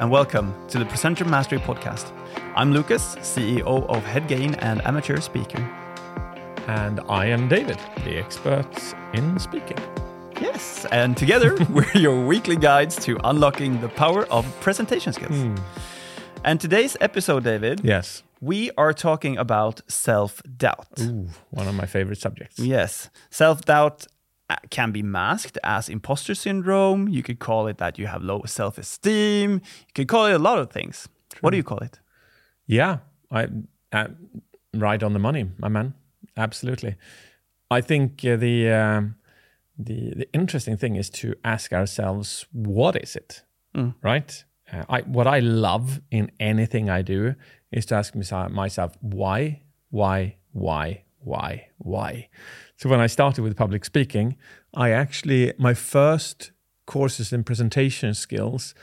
And welcome to the Presenter Mastery Podcast. I'm Lucas, CEO of Headgain and amateur speaker. And I am David, the expert in speaking. Yes, and together we're your weekly guides to unlocking the power of presentation skills. Hmm. And today's episode, David, Yes. we are talking about self doubt. Ooh, one of my favorite subjects. Yes, self doubt can be masked as imposter syndrome. You could call it that you have low self esteem. You could call it a lot of things. What do you call it? Yeah, I uh, right on the money, my man. Absolutely. I think uh, the um, the the interesting thing is to ask ourselves, what is it, right? Uh, I what I love in anything I do is to ask myself, myself why, why, why, why, why. So when I started with public speaking, I actually my first courses in presentation skills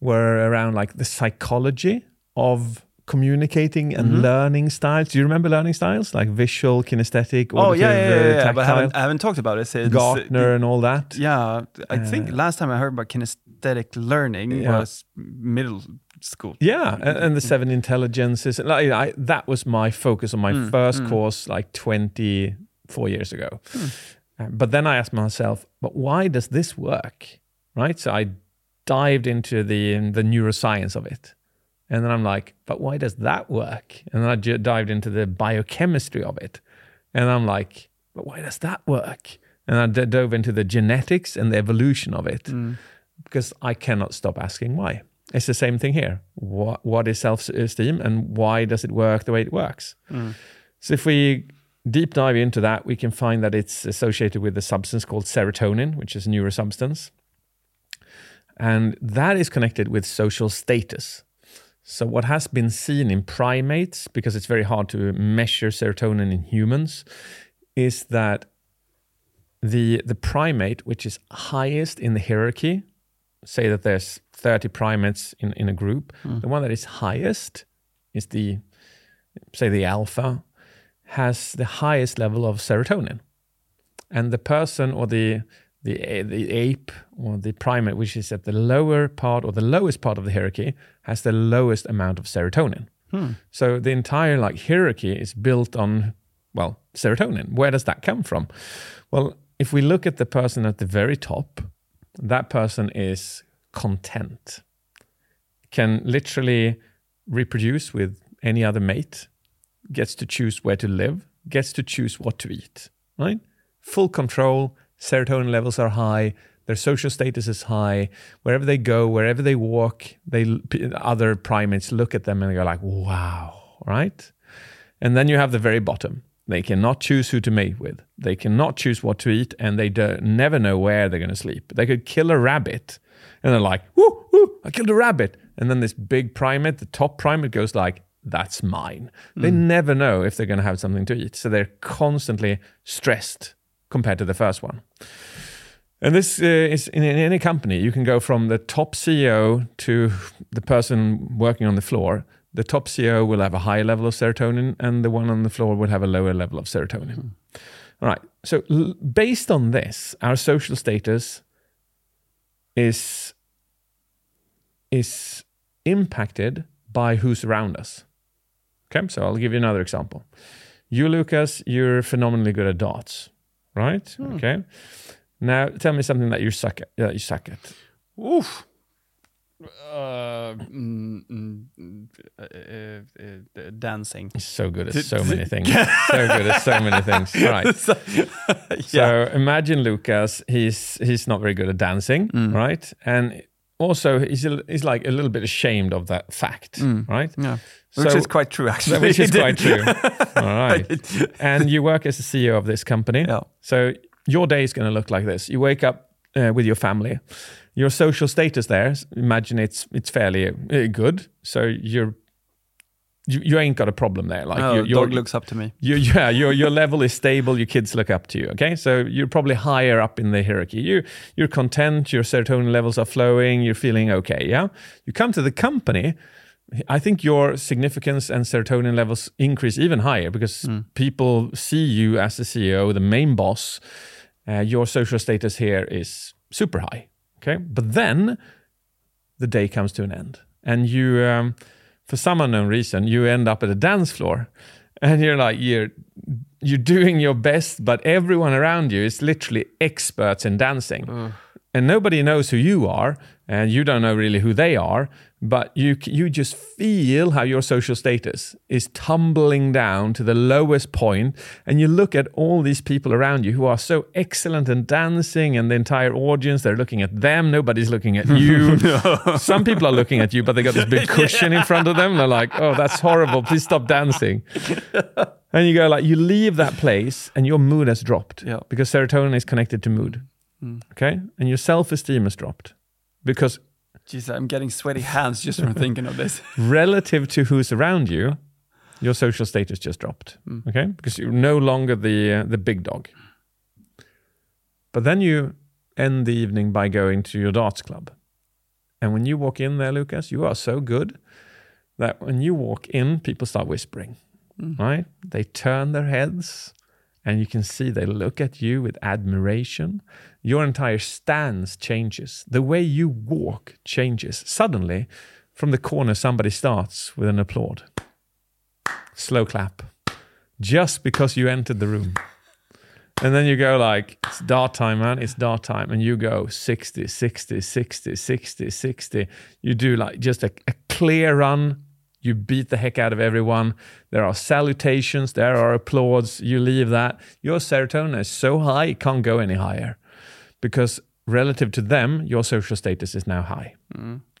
were around like the psychology of communicating and learning styles. Do you remember learning styles like visual, kinesthetic, Oh yeah, yeah, auditive, yeah, uh, yeah. But I haven't, I haven't talked about it since Gardner, and all that? Yeah, I think last time I heard about kinesthetic learning Yeah. was middle school. Yeah, a- and the seven intelligences. Like I, that was my focus on my Mm, first course, like twenty four years ago. Hmm. Uh, But then I asked myself, but why does this work? Right. So I dived into the um, the neuroscience of it, and then I'm like, but why does that work? And then I j- dived into the biochemistry of it, and I'm like, but why does that work? And I d- dove into the genetics and the evolution of it hmm. because I cannot stop asking why. It's the same thing here. What what is self-esteem and why does it work the way it works? Hmm. So if we deep dive into that, we can find that it's associated with a substance called serotonin, which is a neurosubstance. And that is connected with social status. So what has been seen in primates, because it's very hard to measure serotonin in humans, is that the the primate which is highest in the hierarchy say that there's 30 primates in, in a group hmm. the one that is highest is the say the alpha has the highest level of serotonin. And the person or the the, the ape or the primate which is at the lower part or the lowest part of the hierarchy has the lowest amount of serotonin. Hmm. So the entire like hierarchy is built on well serotonin. Where does that come from? Well if we look at the person at the very top that person is content. Can literally reproduce with any other mate gets to choose where to live gets to choose what to eat right? Full control serotonin levels are high their social status is high. Wherever they go wherever they walk they other primates look at them and go like wow right? And then you have the very bottom. They cannot choose who to mate with. They cannot choose what to eat and they do, never know where they're going to sleep. They could kill a rabbit and they're like whoo, whoo i killed a rabbit. And then this big primate the top primate goes like that's mine they never know if they're going to have something to eat so they're constantly stressed compared to the first one and this uh, is in, in any company. You can go from the top CEO to the person working on the floor. The top CEO will have a higher level of serotonin, and the one on the floor will have a lower level of serotonin. All right. So, l- based on this, our social status is is impacted by who's around us. Okay. So, I'll give you another example. You, Lucas, you're phenomenally good at darts, right? Okay. Now, tell me something that you suck at. That you suck at. Oof. Uh, mm, mm, mm, uh, uh, uh, dancing. So good at so many things. so good at so many things. Right. So- So imagine Lucas. He's he's not very good at dancing, right? And also he's a, he's like a little bit ashamed of that fact, right? yeah. Which is quite true, actually. Which is quite true. All right. And you work as the CEO of this company. Yeah. So your day is going to look like this. You wake up uh, with your family. Your social status there, imagine it's it's fairly uh, good. So you're you, you ain't got a problem there. Like Oh, your dog looks up to me. you, yeah, your your level is stable. Your kids look up to you. Okay, so you're probably higher up in the hierarchy. You you're content. Your serotonin levels are flowing. You're feeling okay. Yeah. You come to the company. I think your significance and serotonin levels increase even higher because people see you as the CEO, the main boss. Uh, your social status here is super high. Okay, but then the day comes to an end. And you, um, for some unknown reason, you end up at a dance floor and you're like, you're, you're doing your best, but everyone around you is literally experts in dancing. Mm. And nobody knows who you are, and you don't know really who they are, but you you just feel how your social status is tumbling down to the lowest point and you look at all these people around you who are so excellent in dancing and the entire audience they're looking at them nobody's looking at you. Some people are looking at you but they got this big cushion in front of them they're like oh that's horrible please stop dancing. And you go like you leave that place and your mood has dropped Yeah. because serotonin is connected to mood. Mm. Okay? And your self-esteem has dropped because Jeez, I'm getting sweaty hands just from thinking of this. relative to who's around you, your social status just dropped. Okay, because you're no longer the uh, the big dog. But then you end the evening by going to your darts club, and when you walk in there, Lucas, you are so good that when you walk in, people start whispering. Right? They turn their heads, and you can see they look at you with admiration. Your entire stance changes. The way you walk changes. Suddenly, from the corner, somebody starts with an applaud. Slow clap. Just because you entered the room. And then you go like, it's dart time, man. It's dart time. And you go 60, 60, 60, 60, 60. You do like just a, a clear run. You beat the heck out of everyone. There are salutations. There are applauds. You leave that. Your serotonin is so high, it can't go any higher because relative to them, your social status is now high.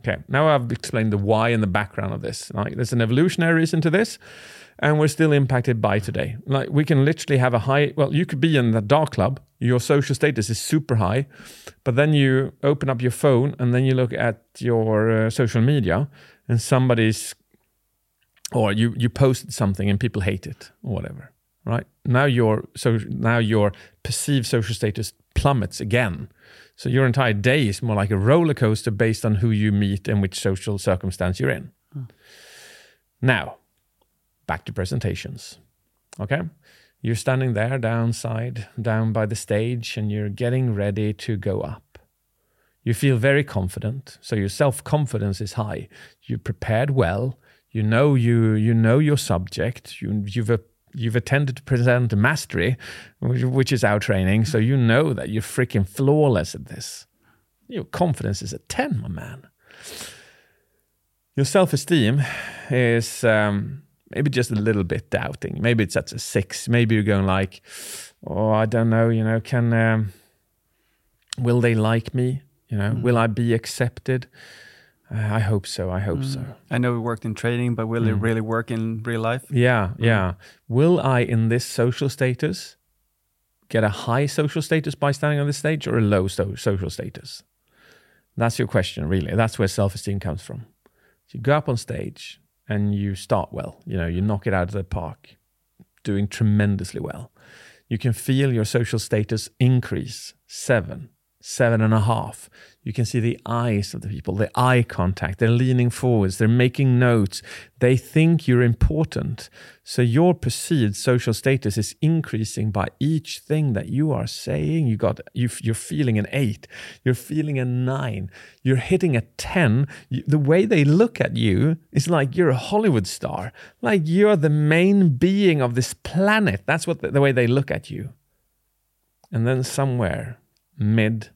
Okay, now I've explained the why and the background of this. Like, there's an evolutionary reason to this, and we're still impacted by today. Like, we can literally have a high. Well, you could be in the dark club. Your social status is super high, but then you open up your phone and then you look at your uh, social media, and somebody's, or you you posted something and people hate it or whatever. Right now, your so now your perceived social status plummets again. So your entire day is more like a roller coaster based on who you meet and which social circumstance you're in. Hmm. Now, back to presentations. Okay? You're standing there downside, down by the stage, and you're getting ready to go up. You feel very confident, so your self-confidence is high. You're prepared well. You know you you know your subject. You you've a, you've attended to Presenter Mastery, which, which is our training, so you know that you're freaking flawless at this. Your confidence is a 10, my man. Your self esteem is um, maybe just a little bit doubting. Maybe it's at a six. Maybe you're going like, oh, I don't know, you know, can, um, will they like me? You know, will I be accepted? Uh, I hope so. I hope so. I know we worked in training, but will it Mm. really work in real life? Yeah, yeah. Will I, in this social status, get a high social status by standing on this stage or a low so- social status? That's your question, really. That's where self esteem comes from. So you go up on stage and you start well, you know, you knock it out of the park, doing tremendously well. You can feel your social status increase seven, seven and a half. You can see the eyes of the people, the eye contact. They're leaning forwards, they're making notes. They think you're important. So your perceived social status is increasing by each thing that you are saying. You got you, you're feeling an eight, you're feeling a nine, you're hitting a ten. The way they look at you is like you're a Hollywood star, like you're the main being of this planet. That's what the, the way they look at you. And then somewhere mid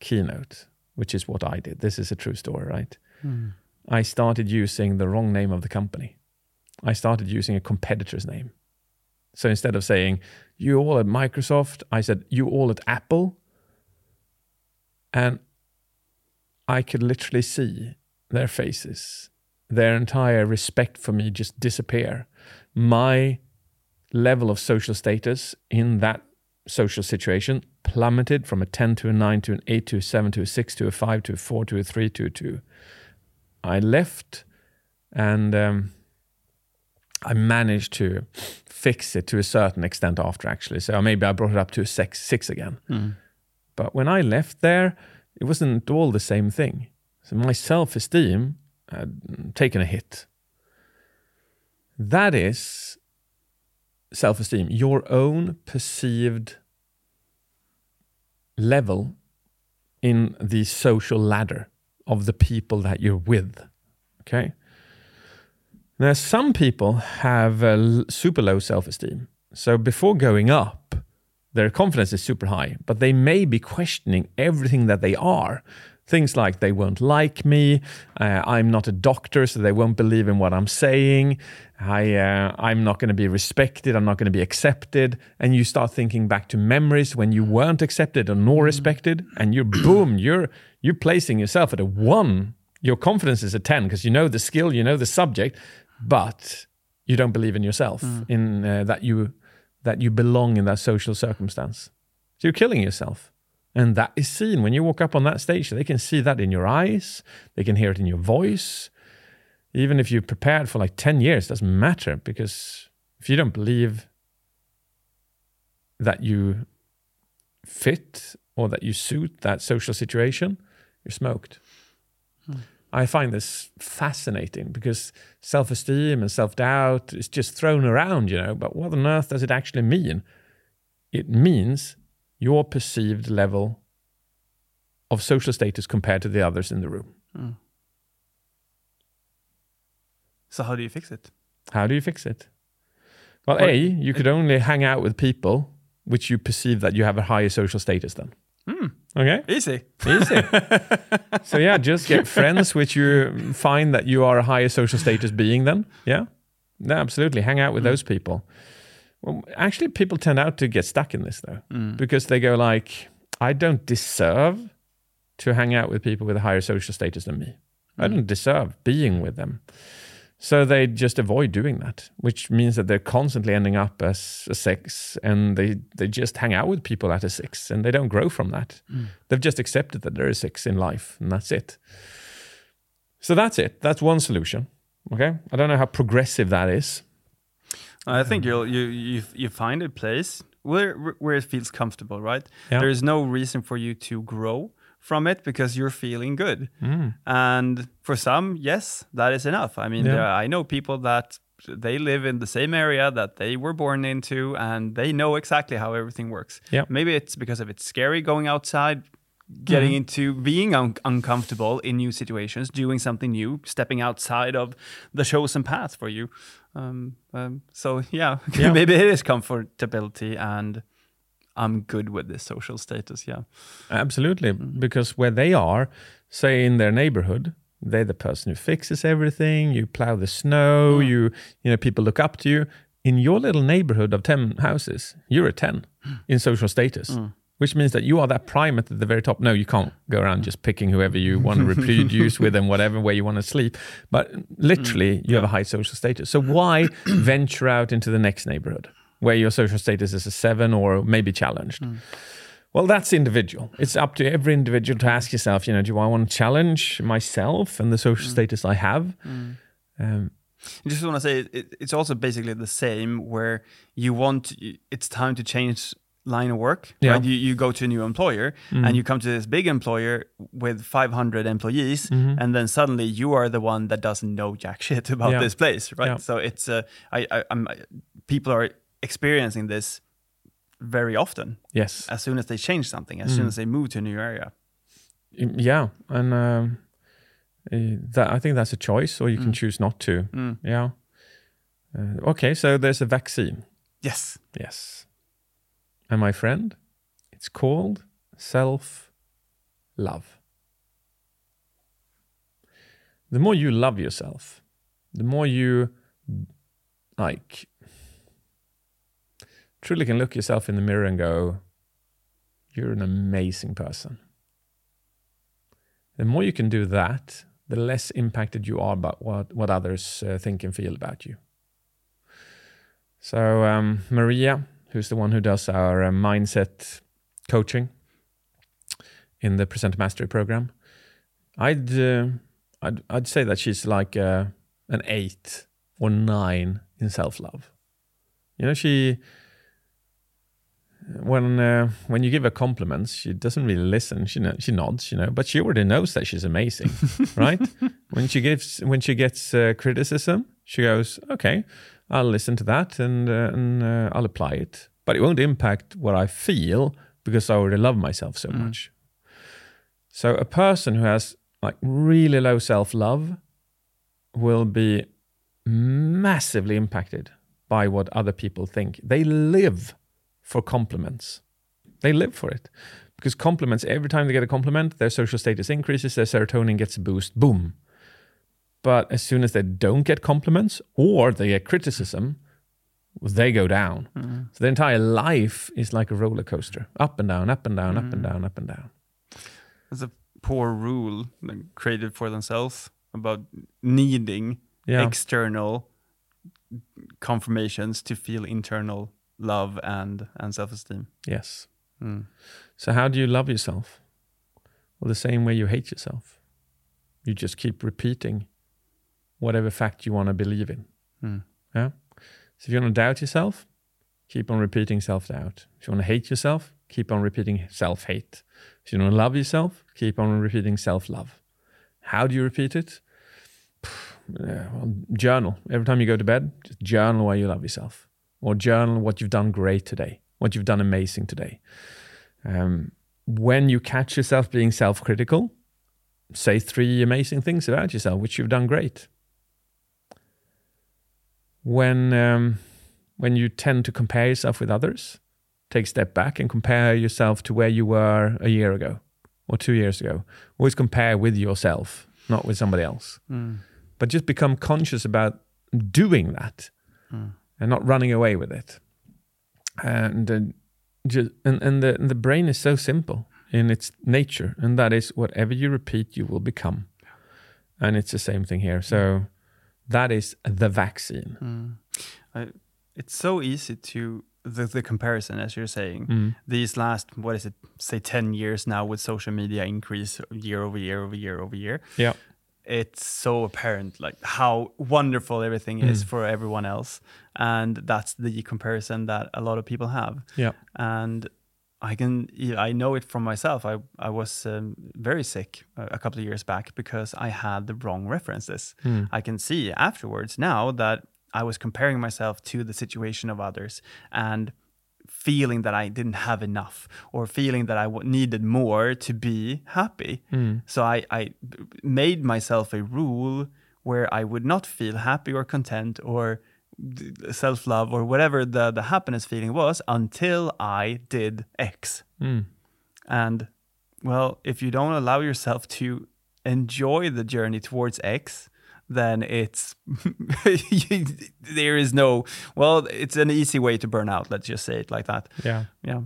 keynote, which is what I did. This is a true story, right? Hmm. I started using the wrong name of the company. I started using a competitor's name. So instead of saying, you all at Microsoft, I said, you all at Apple. And I could literally see their faces, their entire respect for me just disappear. My level of social status in that social situation plummeted from a 10 to a 9 to an 8 to a 7 to a 6 to a 5 to a 4 to a 3 to a 2. I left and um, I managed to fix it to a certain extent after actually. So maybe I brought it up to a six, six again. But when I left there, it wasn't all the same thing. So my self esteem had taken a hit. That is self esteem, your own perceived level in the social ladder of the people that you're with. Okay. Now, some people have a super low self esteem. So before going up, their confidence is super high, but they may be questioning everything that they are. Things like they won't like me, uh, I'm not a doctor, so they won't believe in what I'm saying. I, uh, I'm not going to be respected. I'm not going to be accepted. And you start thinking back to memories when you weren't accepted or nor respected, and you're boom, you're you're placing yourself at a one. Your confidence is a ten because you know the skill, you know the subject, but you don't believe in yourself in uh, that you that you belong in that social circumstance. So you're killing yourself. And that is seen when you walk up on that stage. They can see that in your eyes, they can hear it in your voice. Even if you've prepared for like 10 years, it doesn't matter because if you don't believe that you fit or that you suit that social situation, you're smoked. Hmm. I find this fascinating because self esteem and self doubt is just thrown around, you know. But what on earth does it actually mean? It means your perceived level of social status compared to the others in the room. Mm. So how do you fix it? How do you fix it? Well, Well, A, you could only hang out with people which you perceive that you have a higher social status than. Hmm. Okay? Easy. Easy. so yeah, just get friends which you find that you are a higher social status being than. Yeah. No, absolutely. Hang out with hmm. those people. Well, actually, people tend out to get stuck in this though, mm. because they go like, I don't deserve to hang out with people with a higher social status than me. I mm. don't deserve being with them. So they just avoid doing that, which means that they're constantly ending up as a six and they, they just hang out with people at a six and they don't grow from that. Mm. They've just accepted that they're a six in life and that's it. So that's it. That's one solution. Okay. I don't know how progressive that is. I think you'll you you you find a place where where it feels comfortable, right? Yeah. There is no reason for you to grow from it because you're feeling good. Mm. And for some, yes, that is enough. I mean, Yeah. there, I know people that they live in the same area that they were born into and they know exactly how everything works. Yeah. Maybe it's because of it's scary going outside, getting into being un- uncomfortable in new situations, doing something new, stepping outside of the chosen path for you. Um, um, so yeah, Yeah. maybe it is comfortability and I'm good with this social status. Yeah. Absolutely. Because where they are, say in their neighborhood, they're the person who fixes everything. You plow the snow. You, you know, people look up to you. In your little neighborhood of 10 houses, you're a 10 in social status, which means that you are that primate at the very top. No, you can't go around just picking whoever you want to reproduce with and whatever way you want to sleep. But literally, mm. you have a high social status. So why venture out into the next neighborhood where your social status is a seven or maybe challenged? Mm. Well, that's individual. It's up to every individual to ask yourself, you know, do I want to challenge myself and the social mm. status I have? Um, I just want to say it, it's also basically the same where you want it's time to change line of work. Yeah. Right? You, you go to a new employer and you come to this big employer with 500 employees, and then suddenly you are the one that doesn't know jack shit about Yeah. this place, right? Yeah. So it's uh, I, I I'm people are experiencing this very often yes. as soon as they change something, as soon as they move to a new area. Yeah. And um, eh, that, I think that's a choice, or you can choose not to. Yeah. Uh, okay. So there's a vaccine. Yes. Yes. And my friend, it's called self love. The more you love yourself, the more you like truly can look yourself in the mirror and go, You're an amazing person. The more you can do that, the less impacted you are about what, what others uh, think and feel about you. So, um, Maria, who's the one who does our uh, mindset coaching in the Presenter Mastery program, I'd, uh, I'd, I'd say that she's like uh, an eight or nine in self love. You know, she when uh, when you give her compliments, she doesn't really listen. She no- she nods, you know, but she already knows that she's amazing, right? When she gives when she gets uh, criticism, she goes, "Okay, I'll listen to that and uh, and uh, I'll apply it, but it won't impact what I feel because I already love myself so much." So a person who has like really low self love will be massively impacted by what other people think. They live for compliments. They live for it. Because compliments, every time they get a compliment, their social status increases, their serotonin gets a boost, boom. But as soon as they don't get compliments or they get criticism, they go down. Mm-hmm. So the entire life is like a roller coaster up and down, up and down, up and down, up and down. It's a poor rule like, created for themselves about needing Yeah. external confirmations to feel internal love and and self-esteem. yes. Mm. So how do you love yourself? Well, the same way you hate yourself. You just keep repeating whatever fact you want to believe in. Mm. Yeah. So if you want to doubt yourself, keep on repeating self-doubt. If you want to hate yourself, keep on repeating self-hate. If you want to love yourself, keep on repeating self-love. How do you repeat it? Yeah, well, journal. Every time you go to bed, just journal why you love yourself, or journal what you've done great today, what you've done amazing today. Um, when you catch yourself being self-critical, say three amazing things about yourself which you've done great. When um, when you tend to compare yourself with others, take a step back and compare yourself to where you were a year ago or two years ago. Always compare with yourself, not with somebody else. Mm. But just become conscious about doing that Mm. and not running away with it. And uh, just and, and the and the brain is so simple in its nature, and that is whatever you repeat, you will become. And it's the same thing here. So that is the vaccine. Mm. I, it's so easy to the, the comparison as you're saying Mm. these last what is it say 10 years now with social media increase year over year over year over year Yeah. it's so apparent like how wonderful everything is Mm. for everyone else and that's the comparison that a lot of people have Yeah. and I can I know it from myself. I I was um, very sick a, a couple of years back because I had the wrong references. Mm. I can see afterwards now that I was comparing myself to the situation of others and feeling that I didn't have enough or feeling that I w- needed more to be happy. Mm. So I made myself a rule where I would not feel happy or content or self love or whatever the, the happiness feeling was until I did X. Mm. And well, if you don't allow yourself to enjoy the journey towards X, then it's there is no well, it's an easy way to burn out. Let's just say it like that. Yeah. Yeah.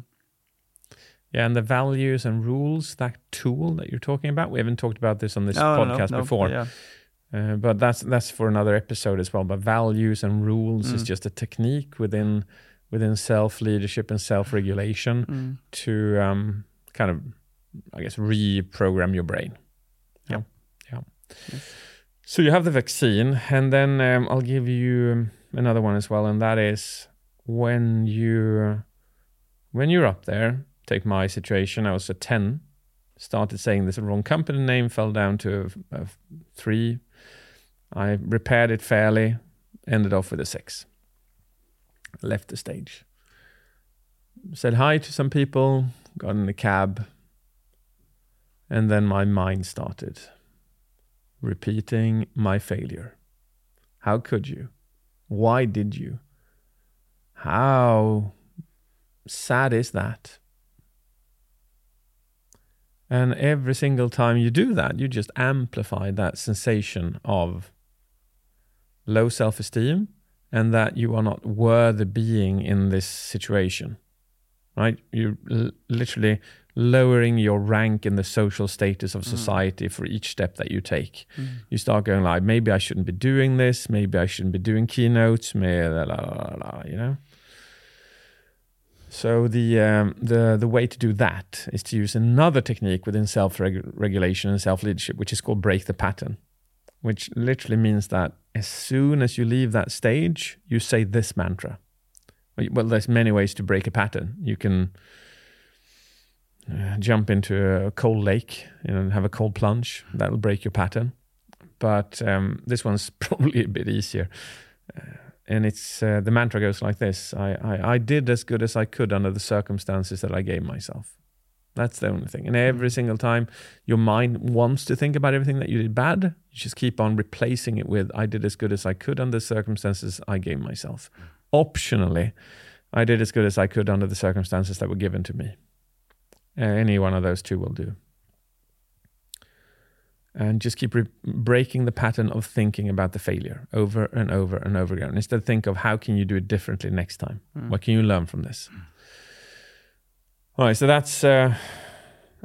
Yeah, and the values and rules, that tool that you're talking about, we haven't talked about this on this No, no, no, podcast no, before. Yeah. Uh, but that's that's for another episode as well. But values and rules is Mm. just a technique within within self leadership and self regulation Mm. to um, kind of, I guess, reprogram your brain. Yeah, yeah. So you have the vaccine, and then um, I'll give you um, another one as well, and that is when you when you're up there. Take my situation. I was a ten. Started saying this wrong company name, fell down to a, a three. I repaired it fairly, ended off with a six. Left the stage. Said hi to some people, got in the cab, and then my mind started repeating my failure. How could you? Why did you? How sad is that? And every single time you do that, you just amplify that sensation of low self esteem and that you are not worthy being in this situation. Right? You're l- literally lowering your rank in the social status of society for each step that you take. You start going like, maybe I shouldn't be doing this, maybe I shouldn't be doing keynotes, maybe la, la, la, la, you know? So the um, the the way to do that is to use another technique within self regulation and self leadership, which is called break the pattern, which literally means that as soon as you leave that stage, you say this mantra. Well, there's many ways to break a pattern. You can uh, jump into a cold lake, you know, and have a cold plunge. That'll break your pattern. But um, this one's probably a bit easier. Uh, and it's uh, the mantra goes like this I, I, I did as good as I could under the circumstances that I gave myself. That's the only thing. And hmm. every single time your mind wants to think about everything that you did bad, you just keep on replacing it with I did as good as I could under the circumstances I gave myself. Hmm. Optionally, I did as good as I could under the circumstances that were given to me. Uh, any one of those two will do. And just keep re- breaking the pattern of thinking about the failure over and over and over again. Instead, think of how can you do it differently next time. Hmm. What can you learn from this? All right, so that's uh,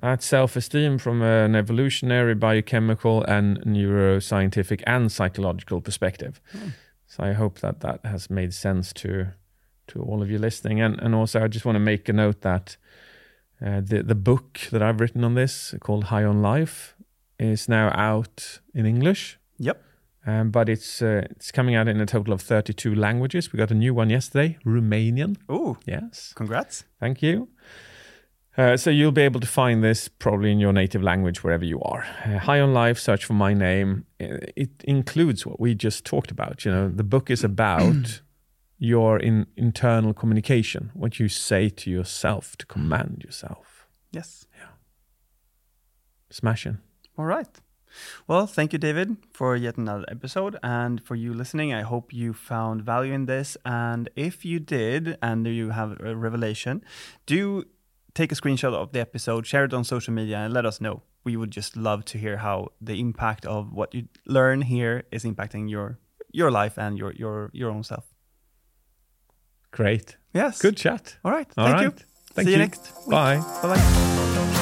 that's self-esteem from an evolutionary, biochemical, and neuroscientific and psychological perspective. So I hope that that has made sense to to all of you listening. And and also, I just want to make a note that uh, the the book that I've written on this called High on Life is now out in English. Yep. Um, but it's uh, it's coming out in a total of 32 languages. We got a new one yesterday, Romanian. Oh, Yes. congrats. Thank you. Uh, so you'll be able to find this probably in your native language wherever you are. Uh, High on Life, search for my name. Uh, It includes what we just talked about. You know, the book is about your in, internal communication, what you say to yourself to command yourself. Yes. Yeah. Smashing. All right. Well, thank you, David, for yet another episode. And for you listening, I hope you found value in this. And if you did, and you have a revelation, do take a screenshot of the episode, share it on social media, and let us know. We would just love to hear how the impact of what you learn here is impacting your your life and your your your own self. Great. Yes. Good chat. All right. All Thank right. you. Thank See you you. next week. Bye. Bye bye.